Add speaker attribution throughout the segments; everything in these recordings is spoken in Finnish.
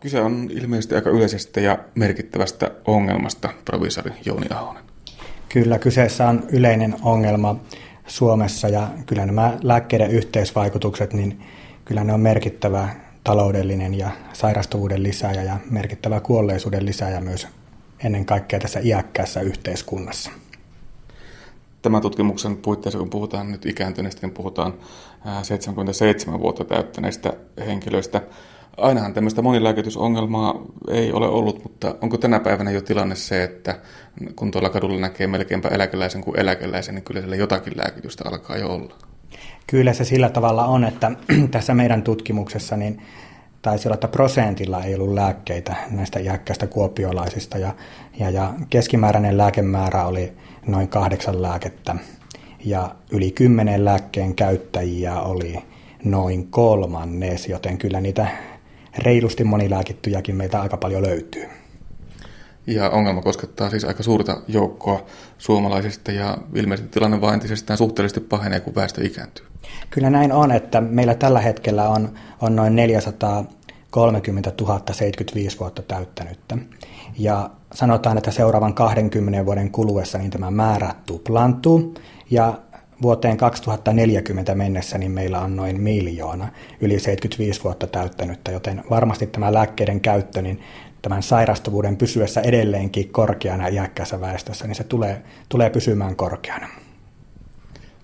Speaker 1: Kyse on ilmeisesti aika yleisestä ja merkittävästä ongelmasta, provisori Jouni Ahonen.
Speaker 2: Kyllä, kyseessä on yleinen ongelma Suomessa ja kyllä nämä lääkkeiden yhteisvaikutukset, niin kyllä ne on merkittävä taloudellinen ja sairastavuuden lisääjä ja merkittävä kuolleisuuden lisääjä myös ennen kaikkea tässä iäkkäässä yhteiskunnassa.
Speaker 1: Tämän tutkimuksen puitteissa, kun puhutaan nyt ikääntyneistä, niin puhutaan 77 vuotta täyttäneistä henkilöistä. Ainahan tämmöistä monilääkitysongelmaa ei ole ollut, mutta onko tänä päivänä jo tilanne se, että kun tuolla kadulla näkee melkeinpä eläkeläisen kuin eläkeläisen, niin kyllä siellä jotakin lääkitystä alkaa jo olla?
Speaker 2: Kyllä se sillä tavalla on, että tässä meidän tutkimuksessa niin taisi olla, että prosentilla ei ollut lääkkeitä näistä iäkkäistä kuopiolaisista ja, ja, ja keskimääräinen lääkemäärä oli noin kahdeksan lääkettä ja yli kymmenen lääkkeen käyttäjiä oli noin kolmannes, joten kyllä niitä reilusti monilääkittyjäkin meitä aika paljon löytyy.
Speaker 1: Ja ongelma koskettaa siis aika suurta joukkoa suomalaisista ja ilmeisesti tilanne vain entisestään suhteellisesti pahenee, kun väestö ikääntyy.
Speaker 2: Kyllä näin on, että meillä tällä hetkellä on, on noin 430 000 75 vuotta täyttänyttä. Ja sanotaan, että seuraavan 20 vuoden kuluessa niin tämä määrä tuplantuu ja vuoteen 2040 mennessä niin meillä on noin miljoona yli 75 vuotta täyttänyttä, joten varmasti tämä lääkkeiden käyttö, niin tämän sairastuvuuden pysyessä edelleenkin korkeana iäkkäässä väestössä, niin se tulee, tulee pysymään korkeana.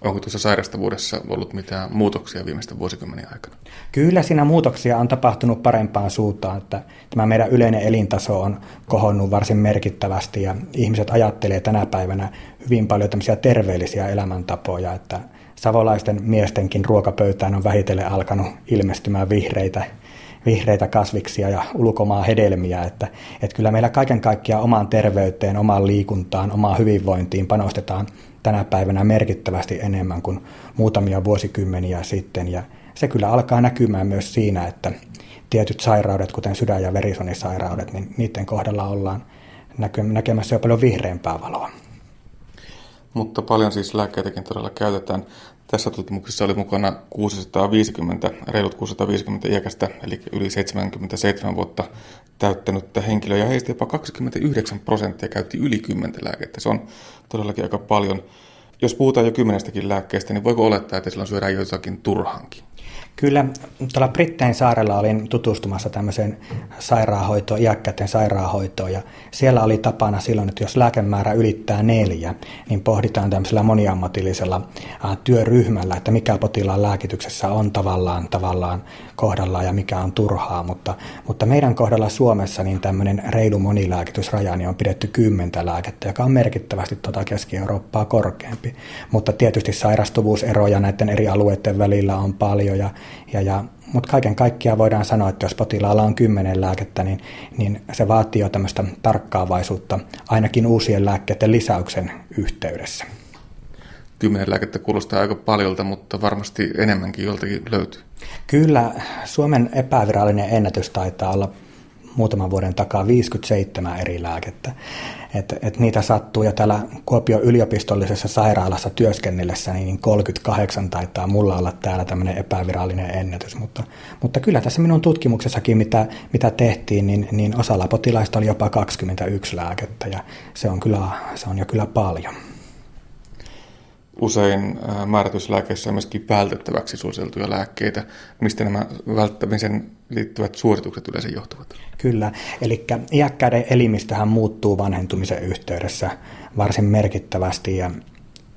Speaker 1: Onko tuossa sairastavuudessa ollut mitään muutoksia viimeisten vuosikymmenien aikana?
Speaker 2: Kyllä siinä muutoksia on tapahtunut parempaan suuntaan, että tämä meidän yleinen elintaso on kohonnut varsin merkittävästi ja ihmiset ajattelee tänä päivänä hyvin paljon tämmöisiä terveellisiä elämäntapoja, että savolaisten miestenkin ruokapöytään on vähitellen alkanut ilmestymään vihreitä vihreitä kasviksia ja ulkomaan hedelmiä, että, että kyllä meillä kaiken kaikkiaan omaan terveyteen, omaan liikuntaan, omaan hyvinvointiin panostetaan tänä päivänä merkittävästi enemmän kuin muutamia vuosikymmeniä sitten ja se kyllä alkaa näkymään myös siinä, että tietyt sairaudet, kuten sydän- ja verisuonisairaudet, niin niiden kohdalla ollaan näkemässä jo paljon vihreämpää valoa.
Speaker 1: Mutta paljon siis lääkkeitäkin todella käytetään. Tässä tutkimuksessa oli mukana 650, reilut 650 iäkästä, eli yli 77 vuotta täyttänyttä henkilöä, ja heistä jopa 29 prosenttia käytti yli 10 lääkettä. Se on todellakin aika paljon. Jos puhutaan jo kymmenestäkin lääkkeestä, niin voiko olettaa, että silloin syödään joitakin turhankin?
Speaker 2: Kyllä, tuolla Brittein saarella olin tutustumassa tämmöiseen sairaanhoitoon, iäkkäiden sairaanhoitoon, ja siellä oli tapana silloin, että jos lääkemäärä ylittää neljä, niin pohditaan tämmöisellä moniammatillisella työryhmällä, että mikä potilaan lääkityksessä on tavallaan, tavallaan kohdallaan ja mikä on turhaa, mutta, mutta meidän kohdalla Suomessa niin tämmöinen reilu monilääkitysraja niin on pidetty kymmentä lääkettä, joka on merkittävästi tuota Keski-Eurooppaa korkeampi, mutta tietysti sairastuvuuseroja näiden eri alueiden välillä on paljon ja ja, ja, mutta kaiken kaikkiaan voidaan sanoa, että jos potilaalla on kymmenen lääkettä, niin, niin se vaatii jo tämmöistä tarkkaavaisuutta ainakin uusien lääkkeiden lisäyksen yhteydessä.
Speaker 1: Kymmenen lääkettä kuulostaa aika paljolta, mutta varmasti enemmänkin joltakin löytyy.
Speaker 2: Kyllä, Suomen epävirallinen ennätys taitaa olla muutaman vuoden takaa 57 eri lääkettä. Et, et niitä sattuu ja täällä Kuopion yliopistollisessa sairaalassa työskennellessä niin 38 taitaa mulla olla täällä tämmöinen epävirallinen ennätys, mutta, mutta kyllä tässä minun tutkimuksessakin, mitä, mitä tehtiin, niin, niin osalla potilaista oli jopa 21 lääkettä. Ja se on, kyllä, se on jo kyllä paljon
Speaker 1: usein määrätyslääkeissä on myöskin vältettäväksi suositeltuja lääkkeitä. Mistä nämä välttämisen liittyvät suoritukset yleensä johtuvat?
Speaker 2: Kyllä, eli iäkkäiden elimistöhän muuttuu vanhentumisen yhteydessä varsin merkittävästi ja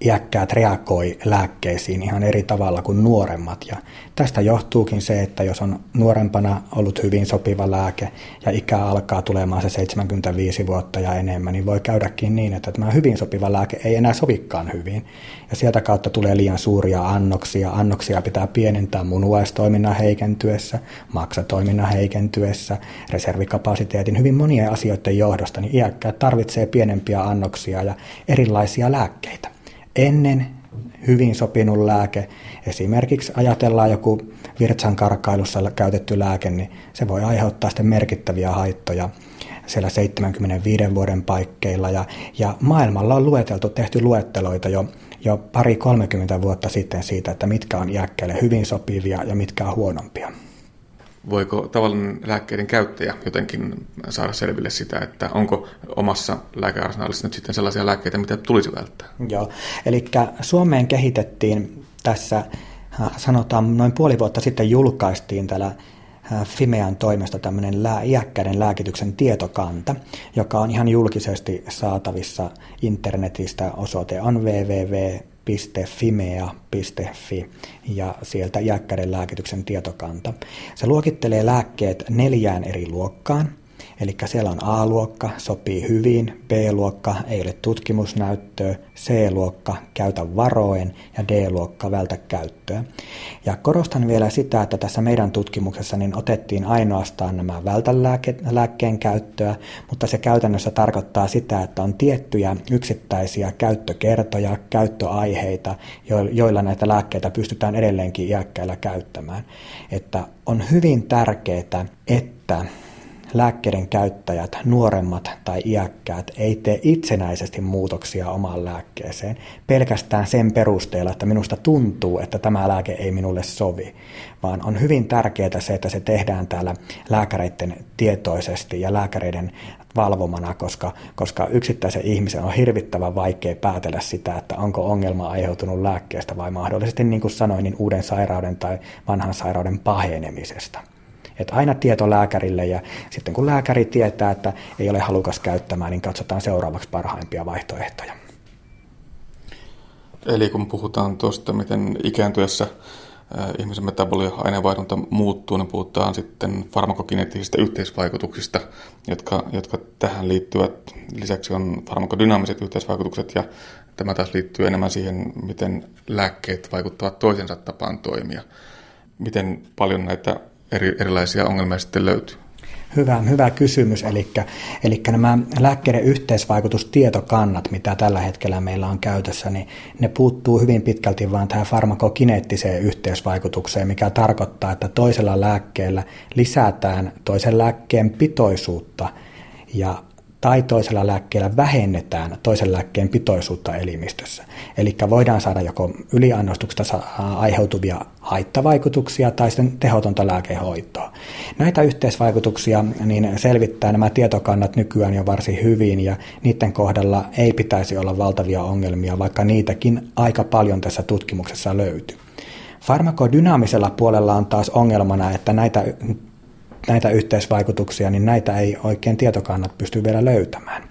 Speaker 2: iäkkäät reagoi lääkkeisiin ihan eri tavalla kuin nuoremmat. Ja tästä johtuukin se, että jos on nuorempana ollut hyvin sopiva lääke ja ikä alkaa tulemaan se 75 vuotta ja enemmän, niin voi käydäkin niin, että tämä hyvin sopiva lääke ei enää sovikaan hyvin. Ja sieltä kautta tulee liian suuria annoksia. Annoksia pitää pienentää munuaistoiminnan heikentyessä, maksatoiminnan heikentyessä, reservikapasiteetin, hyvin monien asioiden johdosta, niin iäkkäät tarvitsee pienempiä annoksia ja erilaisia lääkkeitä ennen hyvin sopinut lääke, esimerkiksi ajatellaan joku virtsan karkailussa käytetty lääke, niin se voi aiheuttaa sitten merkittäviä haittoja siellä 75 vuoden paikkeilla. Ja, ja maailmalla on lueteltu, tehty luetteloita jo, jo pari 30 vuotta sitten siitä, että mitkä on iäkkäille hyvin sopivia ja mitkä on huonompia.
Speaker 1: Voiko tavallinen lääkkeiden käyttäjä jotenkin saada selville sitä, että onko omassa lääkearsenaalissa nyt sitten sellaisia lääkkeitä, mitä tulisi välttää?
Speaker 2: Joo, eli Suomeen kehitettiin tässä, äh, sanotaan noin puoli vuotta sitten julkaistiin täällä äh, Fimean toimesta tämmöinen iäkkäiden lääkityksen tietokanta, joka on ihan julkisesti saatavissa internetistä. Osoite on www www.fimea.fi ja sieltä iäkkäiden lääkityksen tietokanta. Se luokittelee lääkkeet neljään eri luokkaan. Eli siellä on A-luokka, sopii hyvin, B-luokka, ei ole tutkimusnäyttöä, C-luokka, käytä varoen ja D-luokka, vältä käyttöä. Ja korostan vielä sitä, että tässä meidän tutkimuksessa niin otettiin ainoastaan nämä vältälääkkeen käyttöä, mutta se käytännössä tarkoittaa sitä, että on tiettyjä yksittäisiä käyttökertoja, käyttöaiheita, joilla näitä lääkkeitä pystytään edelleenkin iäkkäillä käyttämään. Että on hyvin tärkeää, että lääkkeiden käyttäjät, nuoremmat tai iäkkäät, ei tee itsenäisesti muutoksia omaan lääkkeeseen pelkästään sen perusteella, että minusta tuntuu, että tämä lääke ei minulle sovi, vaan on hyvin tärkeää se, että se tehdään täällä lääkäreiden tietoisesti ja lääkäreiden valvomana, koska, koska yksittäisen ihmisen on hirvittävän vaikea päätellä sitä, että onko ongelma aiheutunut lääkkeestä vai mahdollisesti, niin kuin sanoin, niin uuden sairauden tai vanhan sairauden pahenemisesta. Että aina tieto lääkärille ja sitten kun lääkäri tietää, että ei ole halukas käyttämään, niin katsotaan seuraavaksi parhaimpia vaihtoehtoja.
Speaker 1: Eli kun puhutaan tuosta, miten ikääntyessä ihmisen metabolia aineenvaihdunta muuttuu, niin puhutaan sitten farmakokineettisistä yhteisvaikutuksista, jotka, jotka tähän liittyvät. Lisäksi on farmakodynaamiset yhteisvaikutukset ja tämä taas liittyy enemmän siihen, miten lääkkeet vaikuttavat toisensa tapaan toimia. Miten paljon näitä eri, erilaisia ongelmia sitten löytyy?
Speaker 2: Hyvä, hyvä kysymys. Eli, eli nämä lääkkeiden yhteisvaikutustietokannat, mitä tällä hetkellä meillä on käytössä, niin ne puuttuu hyvin pitkälti vain tähän farmakokineettiseen yhteisvaikutukseen, mikä tarkoittaa, että toisella lääkkeellä lisätään toisen lääkkeen pitoisuutta ja tai toisella lääkkeellä vähennetään toisen lääkkeen pitoisuutta elimistössä. Eli voidaan saada joko yliannostuksesta aiheutuvia haittavaikutuksia tai sitten tehotonta lääkehoitoa. Näitä yhteisvaikutuksia niin selvittää nämä tietokannat nykyään jo varsin hyvin ja niiden kohdalla ei pitäisi olla valtavia ongelmia, vaikka niitäkin aika paljon tässä tutkimuksessa löytyy. Farmakodynaamisella puolella on taas ongelmana, että näitä näitä yhteisvaikutuksia, niin näitä ei oikein tietokannat pysty vielä löytämään.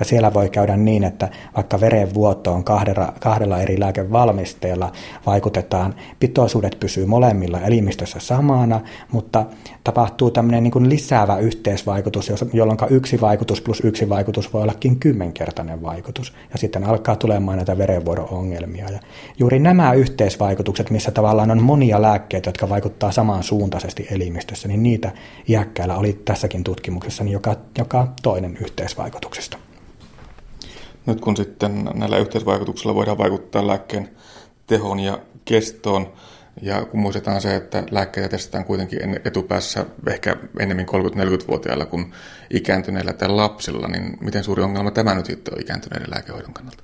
Speaker 2: Ja siellä voi käydä niin, että vaikka verenvuotoon kahdella, kahdella eri lääkevalmisteella vaikutetaan, pitoisuudet pysyy molemmilla elimistössä samana, mutta tapahtuu tämmöinen niin lisäävä yhteisvaikutus, jolloin yksi vaikutus plus yksi vaikutus voi ollakin kymmenkertainen vaikutus. Ja sitten alkaa tulemaan näitä verenvuodon ongelmia. Ja juuri nämä yhteisvaikutukset, missä tavallaan on monia lääkkeitä, jotka vaikuttaa samansuuntaisesti elimistössä, niin niitä iäkkäillä oli tässäkin tutkimuksessa niin joka, joka toinen yhteisvaikutuksista.
Speaker 1: Nyt kun sitten näillä yhteisvaikutuksilla voidaan vaikuttaa lääkkeen tehoon ja kestoon, ja kun muistetaan se, että lääkkeitä testataan kuitenkin etupäässä ehkä enemmän 30-40-vuotiailla kuin ikääntyneillä tai lapsilla, niin miten suuri ongelma tämä nyt sitten on ikääntyneiden lääkehoidon kannalta?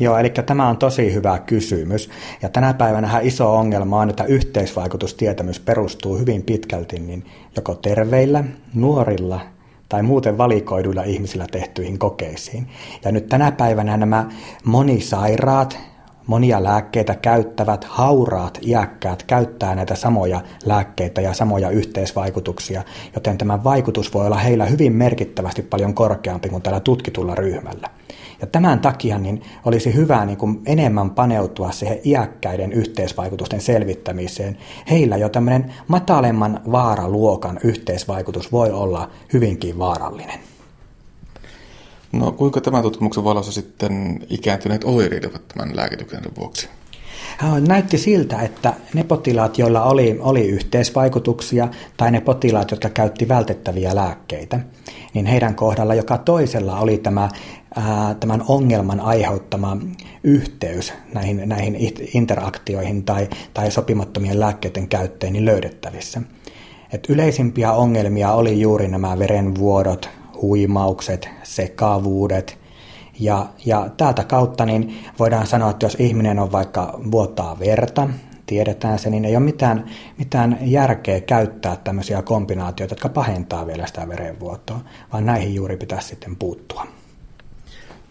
Speaker 2: Joo, eli tämä on tosi hyvä kysymys. Ja tänä päivänä iso ongelma on, että yhteisvaikutustietämys perustuu hyvin pitkälti niin joko terveillä, nuorilla tai muuten valikoiduilla ihmisillä tehtyihin kokeisiin. Ja nyt tänä päivänä nämä monisairaat, monia lääkkeitä käyttävät, hauraat, iäkkäät käyttää näitä samoja lääkkeitä ja samoja yhteisvaikutuksia, joten tämä vaikutus voi olla heillä hyvin merkittävästi paljon korkeampi kuin tällä tutkitulla ryhmällä. Ja tämän takia niin olisi hyvä niin kuin enemmän paneutua siihen iäkkäiden yhteisvaikutusten selvittämiseen. Heillä jo tämmöinen matalemman vaaraluokan yhteisvaikutus voi olla hyvinkin vaarallinen.
Speaker 1: No kuinka tämän tutkimuksen valossa sitten ikääntyneet oireilevat tämän lääkityksen vuoksi?
Speaker 2: Näytti siltä, että ne potilaat, joilla oli, oli yhteisvaikutuksia, tai ne potilaat, jotka käytti vältettäviä lääkkeitä, niin heidän kohdalla joka toisella oli tämä, ää, tämän ongelman aiheuttama yhteys näihin, näihin interaktioihin tai, tai sopimattomien lääkkeiden käyttöön niin löydettävissä. Et yleisimpiä ongelmia oli juuri nämä verenvuodot, huimaukset, sekavuudet – ja, ja täältä kautta niin voidaan sanoa, että jos ihminen on vaikka vuottaa verta tiedetään se, niin ei ole mitään, mitään järkeä käyttää tämmöisiä kombinaatioita, jotka pahentaa vielä sitä verenvuotoa, vaan näihin juuri pitäisi sitten puuttua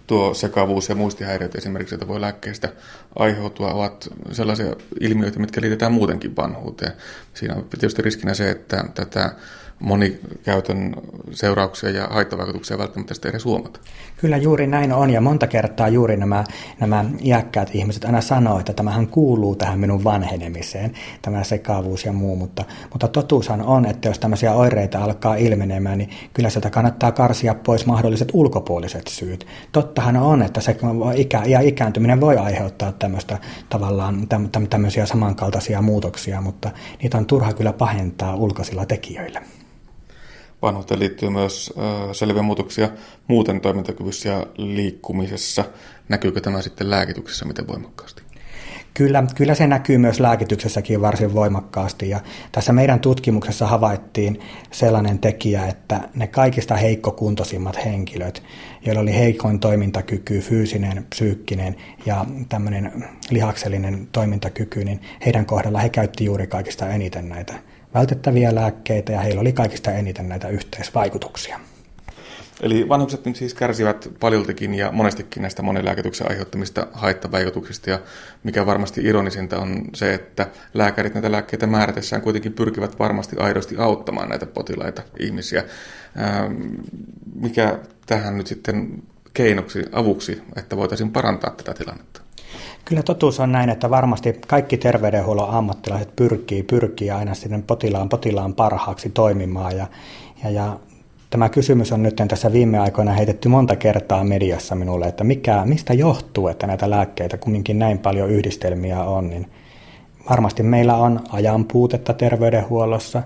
Speaker 1: tuo sekavuus ja muistihäiriöt esimerkiksi, joita voi lääkkeistä aiheutua, ovat sellaisia ilmiöitä, mitkä liitetään muutenkin vanhuuteen. Siinä on tietysti riskinä se, että tätä monikäytön seurauksia ja haittavaikutuksia välttämättä sitten edes huomata.
Speaker 2: Kyllä juuri näin on ja monta kertaa juuri nämä, nämä iäkkäät ihmiset aina sanoo, että tämähän kuuluu tähän minun vanhenemiseen, tämä sekavuus ja muu, mutta, mutta totuushan on, että jos tämmöisiä oireita alkaa ilmenemään, niin kyllä sitä kannattaa karsia pois mahdolliset ulkopuoliset syyt. Tottahan on, että se ikä, ja ikääntyminen voi aiheuttaa tämmöistä tavallaan tämmöisiä samankaltaisia muutoksia, mutta niitä on turha kyllä pahentaa ulkoisilla tekijöillä
Speaker 1: vanhuuteen liittyy myös selviä muutoksia muuten toimintakyvyssä ja liikkumisessa. Näkyykö tämä sitten lääkityksessä miten voimakkaasti?
Speaker 2: Kyllä, kyllä se näkyy myös lääkityksessäkin varsin voimakkaasti ja tässä meidän tutkimuksessa havaittiin sellainen tekijä, että ne kaikista heikkokuntoisimmat henkilöt, joilla oli heikoin toimintakyky, fyysinen, psyykkinen ja tämmöinen lihaksellinen toimintakyky, niin heidän kohdalla he käytti juuri kaikista eniten näitä vältettäviä lääkkeitä ja heillä oli kaikista eniten näitä yhteisvaikutuksia.
Speaker 1: Eli vanhukset siis kärsivät paljoltikin ja monestikin näistä monilääkityksen aiheuttamista haittavaikutuksista ja mikä varmasti ironisinta on se, että lääkärit näitä lääkkeitä määrätessään kuitenkin pyrkivät varmasti aidosti auttamaan näitä potilaita ihmisiä. Ähm, mikä tähän nyt sitten keinoksi, avuksi, että voitaisiin parantaa tätä tilannetta?
Speaker 2: Kyllä totuus on näin, että varmasti kaikki terveydenhuollon ammattilaiset pyrkii, pyrkii aina sinne potilaan, potilaan parhaaksi toimimaan. Ja, ja, ja tämä kysymys on nyt tässä viime aikoina heitetty monta kertaa mediassa minulle, että mikä, mistä johtuu, että näitä lääkkeitä kumminkin näin paljon yhdistelmiä on, niin varmasti meillä on ajan puutetta terveydenhuollossa,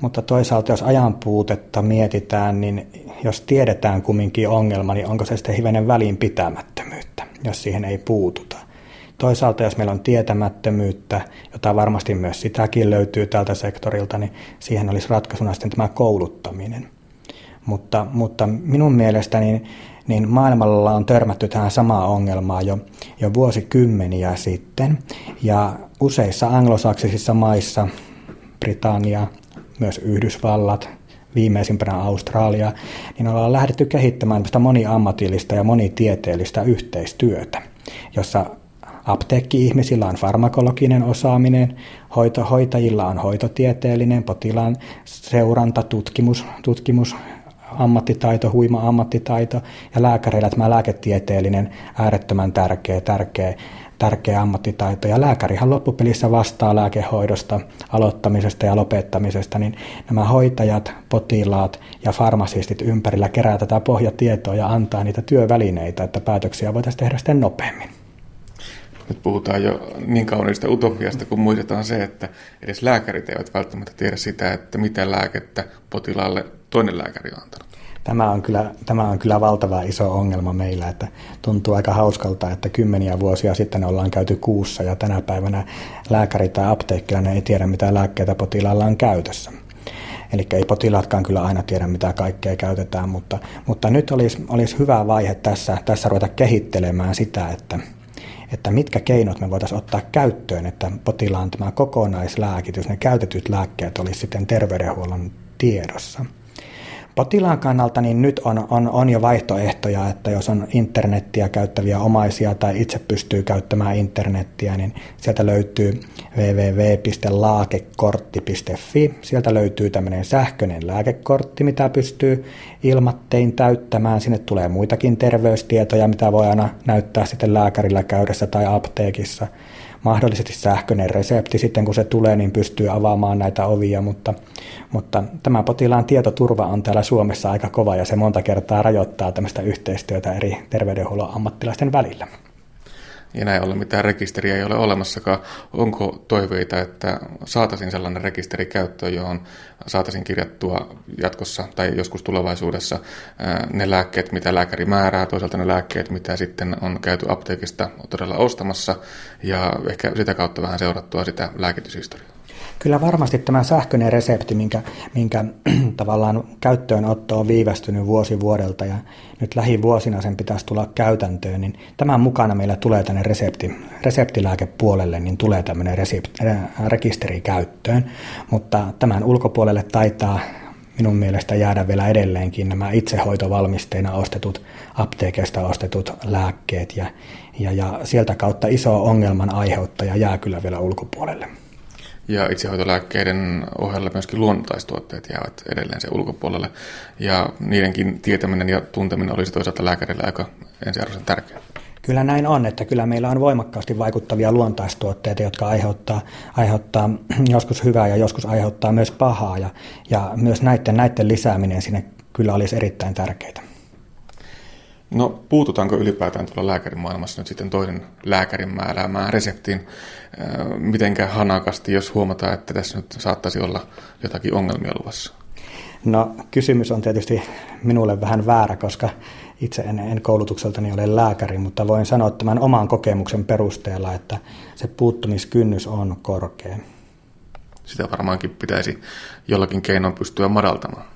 Speaker 2: mutta toisaalta jos ajan puutetta mietitään, niin jos tiedetään kumminkin ongelma, niin onko se sitten hivenen välinpitämättömyyttä, jos siihen ei puututa. Toisaalta jos meillä on tietämättömyyttä, jota varmasti myös sitäkin löytyy tältä sektorilta, niin siihen olisi ratkaisuna sitten tämä kouluttaminen. Mutta, mutta minun mielestäni niin, niin maailmalla on törmätty tähän samaan ongelmaan jo, jo vuosikymmeniä sitten. Ja useissa anglosaksisissa maissa, Britannia, myös Yhdysvallat, viimeisimpänä Australia, niin ollaan lähdetty kehittämään tästä moniammatillista ja monitieteellistä yhteistyötä, jossa Apteekki-ihmisillä on farmakologinen osaaminen, hoito, hoitajilla on hoitotieteellinen, potilaan seuranta, tutkimus, tutkimus ammattitaito, huima ammattitaito ja lääkäreillä tämä lääketieteellinen äärettömän tärkeä, tärkeä, tärkeä ammattitaito. Ja lääkärihan loppupelissä vastaa lääkehoidosta, aloittamisesta ja lopettamisesta, niin nämä hoitajat, potilaat ja farmasistit ympärillä kerää tätä pohjatietoa ja antaa niitä työvälineitä, että päätöksiä voitaisiin tehdä sitten nopeammin
Speaker 1: nyt puhutaan jo niin kauniista utopiasta, kun muistetaan se, että edes lääkärit eivät välttämättä tiedä sitä, että mitä lääkettä potilaalle toinen lääkäri on antanut.
Speaker 2: Tämä on, kyllä, tämä on kyllä valtava iso ongelma meillä, että tuntuu aika hauskalta, että kymmeniä vuosia sitten ollaan käyty kuussa ja tänä päivänä lääkäri tai apteekkilainen ei tiedä, mitä lääkkeitä potilaalla on käytössä. Eli ei potilaatkaan kyllä aina tiedä, mitä kaikkea käytetään, mutta, mutta nyt olisi, olisi hyvä vaihe tässä, tässä ruveta kehittelemään sitä, että, että mitkä keinot me voitaisiin ottaa käyttöön, että potilaan tämä kokonaislääkitys, ne käytetyt lääkkeet olisi sitten terveydenhuollon tiedossa – Potilaan kannalta niin nyt on, on, on jo vaihtoehtoja, että jos on internettiä käyttäviä omaisia tai itse pystyy käyttämään internettiä, niin sieltä löytyy www.laakekortti.fi. Sieltä löytyy tämmöinen sähköinen lääkekortti, mitä pystyy ilmattein täyttämään. Sinne tulee muitakin terveystietoja, mitä voi aina näyttää sitten lääkärillä käydessä tai apteekissa mahdollisesti sähköinen resepti sitten kun se tulee, niin pystyy avaamaan näitä ovia, mutta, mutta tämä potilaan tietoturva on täällä Suomessa aika kova ja se monta kertaa rajoittaa tämmöistä yhteistyötä eri terveydenhuollon ammattilaisten välillä
Speaker 1: ja näin ollen mitään rekisteriä ei ole olemassakaan. Onko toiveita, että saataisiin sellainen rekisteri käyttöön, johon saataisiin kirjattua jatkossa tai joskus tulevaisuudessa ne lääkkeet, mitä lääkäri määrää, toisaalta ne lääkkeet, mitä sitten on käyty apteekista todella ostamassa ja ehkä sitä kautta vähän seurattua sitä lääkityshistoriaa?
Speaker 2: Kyllä varmasti tämä sähköinen resepti, minkä, minkä tavallaan käyttöönotto on viivästynyt vuosi vuodelta ja nyt lähivuosina sen pitäisi tulla käytäntöön, niin tämän mukana meillä tulee tänne resepti, reseptilääkepuolelle, niin tulee tämmöinen rekisteri käyttöön, mutta tämän ulkopuolelle taitaa minun mielestä jäädä vielä edelleenkin nämä itsehoitovalmisteina ostetut, apteekista ostetut lääkkeet ja, ja, ja sieltä kautta iso ongelman aiheuttaja jää kyllä vielä ulkopuolelle.
Speaker 1: Ja itsehoitolääkkeiden ohella myöskin luontaistuotteet jäävät edelleen se ulkopuolelle. Ja niidenkin tietäminen ja tunteminen olisi toisaalta lääkärille aika ensiarvoisen tärkeää.
Speaker 2: Kyllä näin on, että kyllä meillä on voimakkaasti vaikuttavia luontaistuotteita, jotka aiheuttaa, aiheuttaa joskus hyvää ja joskus aiheuttaa myös pahaa. Ja, ja myös näiden, näiden lisääminen sinne kyllä olisi erittäin tärkeää.
Speaker 1: No puututaanko ylipäätään tuolla lääkärimaailmassa nyt sitten toinen lääkärin määräämään reseptiin mitenkä hanakasti, jos huomataan, että tässä nyt saattaisi olla jotakin ongelmia luvassa?
Speaker 2: No kysymys on tietysti minulle vähän väärä, koska itse en, en koulutukseltani ole lääkäri, mutta voin sanoa tämän oman kokemuksen perusteella, että se puuttumiskynnys on korkea.
Speaker 1: Sitä varmaankin pitäisi jollakin keinoin pystyä madaltamaan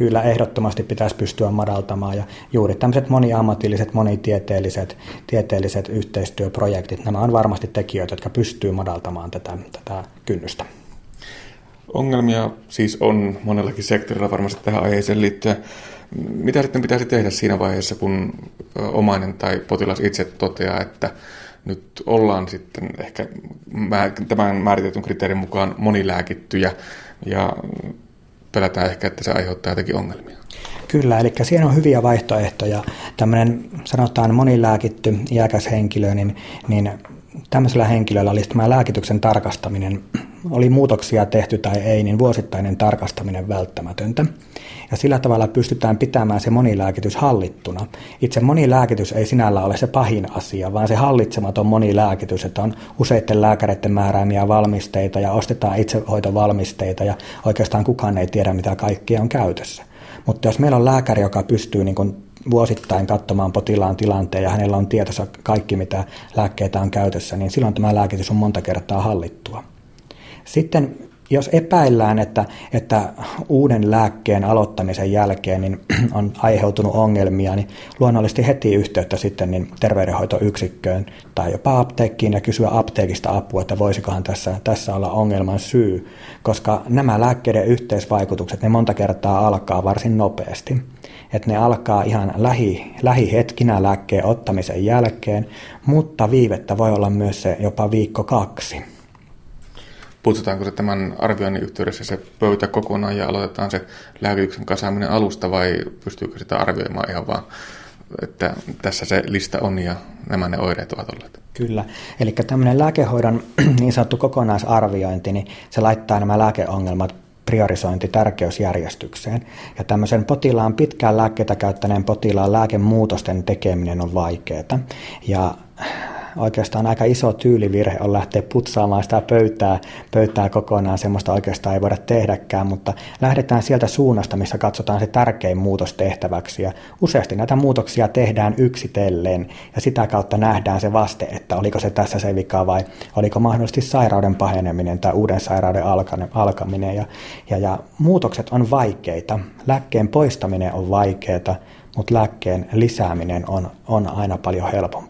Speaker 2: kyllä ehdottomasti pitäisi pystyä madaltamaan. Ja juuri tämmöiset moniammatilliset, monitieteelliset tieteelliset yhteistyöprojektit, nämä on varmasti tekijöitä, jotka pystyy madaltamaan tätä, tätä kynnystä.
Speaker 1: Ongelmia siis on monellakin sektorilla varmasti tähän aiheeseen liittyen. Mitä sitten pitäisi tehdä siinä vaiheessa, kun omainen tai potilas itse toteaa, että nyt ollaan sitten ehkä tämän määritetyn kriteerin mukaan monilääkittyjä ja pelätään ehkä, että se aiheuttaa jotakin ongelmia.
Speaker 2: Kyllä, eli siinä on hyviä vaihtoehtoja. Tämmöinen sanotaan monilääkitty iäkäs henkilö, niin, niin tämmöisellä henkilöllä olisi tämä lääkityksen tarkastaminen, oli muutoksia tehty tai ei, niin vuosittainen tarkastaminen välttämätöntä. Ja sillä tavalla pystytään pitämään se monilääkitys hallittuna. Itse monilääkitys ei sinällä ole se pahin asia, vaan se hallitsematon monilääkitys, että on useiden lääkäreiden määräämiä valmisteita ja ostetaan itsehoitovalmisteita ja oikeastaan kukaan ei tiedä, mitä kaikkia on käytössä. Mutta jos meillä on lääkäri, joka pystyy niin kun vuosittain katsomaan potilaan tilanteen ja hänellä on tietossa kaikki, mitä lääkkeitä on käytössä, niin silloin tämä lääkitys on monta kertaa hallittua. Sitten jos epäillään, että, että uuden lääkkeen aloittamisen jälkeen niin on aiheutunut ongelmia, niin luonnollisesti heti yhteyttä sitten niin terveydenhoitoyksikköön tai jopa apteekkiin ja kysyä apteekista apua, että voisikohan tässä, tässä olla ongelman syy, koska nämä lääkkeiden yhteisvaikutukset, ne monta kertaa alkaa varsin nopeasti. Että ne alkaa ihan lähi, lähihetkinä lääkkeen ottamisen jälkeen, mutta viivettä voi olla myös se jopa viikko kaksi
Speaker 1: putsutaanko se tämän arvioinnin yhteydessä se pöytä kokonaan ja aloitetaan se lääkityksen kasaaminen alusta vai pystyykö sitä arvioimaan ihan vaan, että tässä se lista on ja nämä ne oireet ovat olleet?
Speaker 2: Kyllä, eli tämmöinen lääkehoidon niin sanottu kokonaisarviointi, niin se laittaa nämä lääkeongelmat priorisointi tärkeysjärjestykseen. Ja tämmöisen potilaan pitkään lääkkeitä käyttäneen potilaan lääkemuutosten tekeminen on vaikeaa. Ja oikeastaan aika iso tyylivirhe on lähteä putsaamaan sitä pöytää, pöytää kokonaan, semmoista oikeastaan ei voida tehdäkään, mutta lähdetään sieltä suunnasta, missä katsotaan se tärkein muutos tehtäväksi. Ja useasti näitä muutoksia tehdään yksitellen ja sitä kautta nähdään se vaste, että oliko se tässä se vika vai oliko mahdollisesti sairauden paheneminen tai uuden sairauden alkaminen. Ja, ja, ja muutokset on vaikeita, lääkkeen poistaminen on vaikeaa, mutta lääkkeen lisääminen on, on aina paljon helpompaa.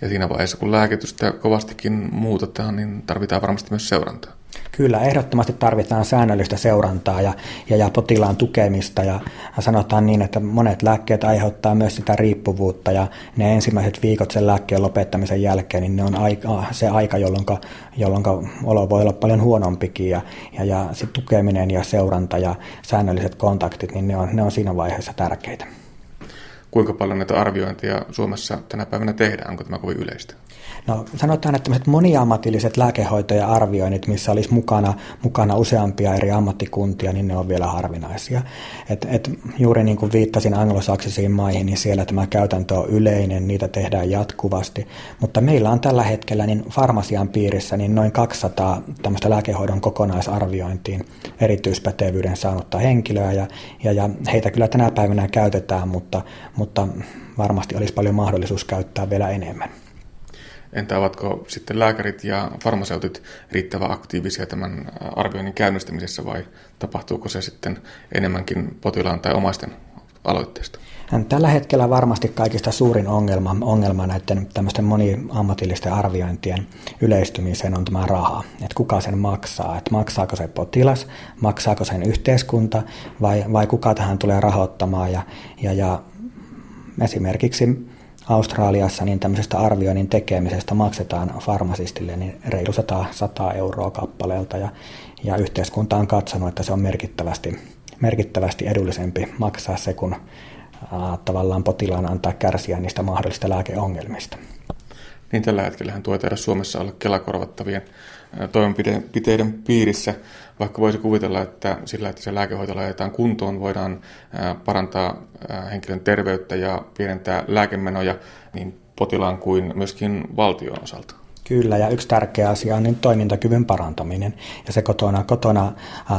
Speaker 1: Ja siinä vaiheessa, kun lääkitystä kovastikin muutetaan, niin tarvitaan varmasti myös seurantaa.
Speaker 2: Kyllä, ehdottomasti tarvitaan säännöllistä seurantaa ja, ja, ja potilaan tukemista. Ja sanotaan niin, että monet lääkkeet aiheuttaa myös sitä riippuvuutta. Ja ne ensimmäiset viikot sen lääkkeen lopettamisen jälkeen, niin ne on aika, se aika, jolloin, jolloin olo voi olla paljon huonompikin. Ja, ja, ja se tukeminen ja seuranta ja säännölliset kontaktit, niin ne on, ne on siinä vaiheessa tärkeitä
Speaker 1: kuinka paljon näitä arviointia Suomessa tänä päivänä tehdään? Onko tämä kovin yleistä?
Speaker 2: No sanotaan, että moniammatilliset lääkehoito- ja arvioinnit, missä olisi mukana, mukana useampia eri ammattikuntia, niin ne on vielä harvinaisia. Et, et juuri niin kuin viittasin anglosaksisiin maihin, niin siellä tämä käytäntö on yleinen, niitä tehdään jatkuvasti. Mutta meillä on tällä hetkellä niin farmasian piirissä niin noin 200 tämmöistä lääkehoidon kokonaisarviointiin erityispätevyyden saanutta henkilöä, ja, ja, ja heitä kyllä tänä päivänä käytetään, mutta, mutta varmasti olisi paljon mahdollisuus käyttää vielä enemmän.
Speaker 1: Entä ovatko sitten lääkärit ja farmaseutit riittävän aktiivisia tämän arvioinnin käynnistämisessä vai tapahtuuko se sitten enemmänkin potilaan tai omaisten aloitteesta?
Speaker 2: Tällä hetkellä varmasti kaikista suurin ongelma, ongelma näiden tämmöisten moniammatillisten arviointien yleistymiseen on tämä raha. Että kuka sen maksaa, että maksaako se potilas, maksaako sen yhteiskunta vai, vai kuka tähän tulee rahoittamaan. Ja, ja, ja esimerkiksi Australiassa niin tämmöisestä arvioinnin tekemisestä maksetaan farmasistille niin reilu 100, 100 euroa kappaleelta ja, ja yhteiskunta on katsonut, että se on merkittävästi, merkittävästi edullisempi maksaa se, kun tavallaan potilaan antaa kärsiä niistä mahdollisista lääkeongelmista.
Speaker 1: Niin tällä hetkellä tuo tehdä Suomessa olla kelakorvattavien toimenpiteiden piirissä, vaikka voisi kuvitella, että sillä, että se lääkehoito laitetaan kuntoon, voidaan parantaa henkilön terveyttä ja pienentää lääkemenoja niin potilaan kuin myöskin valtion osalta.
Speaker 2: Kyllä, ja yksi tärkeä asia on niin toimintakyvyn parantaminen ja se kotona, kotona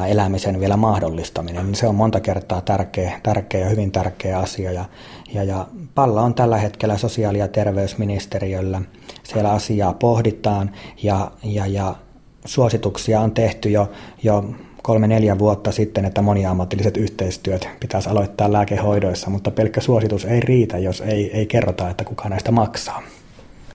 Speaker 2: elämisen vielä mahdollistaminen. Niin se on monta kertaa tärkeä, tärkeä ja hyvin tärkeä asia. Ja, ja, ja pallo on tällä hetkellä sosiaali- ja terveysministeriöllä. Siellä asiaa pohditaan ja, ja, ja suosituksia on tehty jo, jo kolme-neljä vuotta sitten, että moniammatilliset yhteistyöt pitäisi aloittaa lääkehoidoissa, mutta pelkkä suositus ei riitä, jos ei, ei kerrota, että kuka näistä maksaa.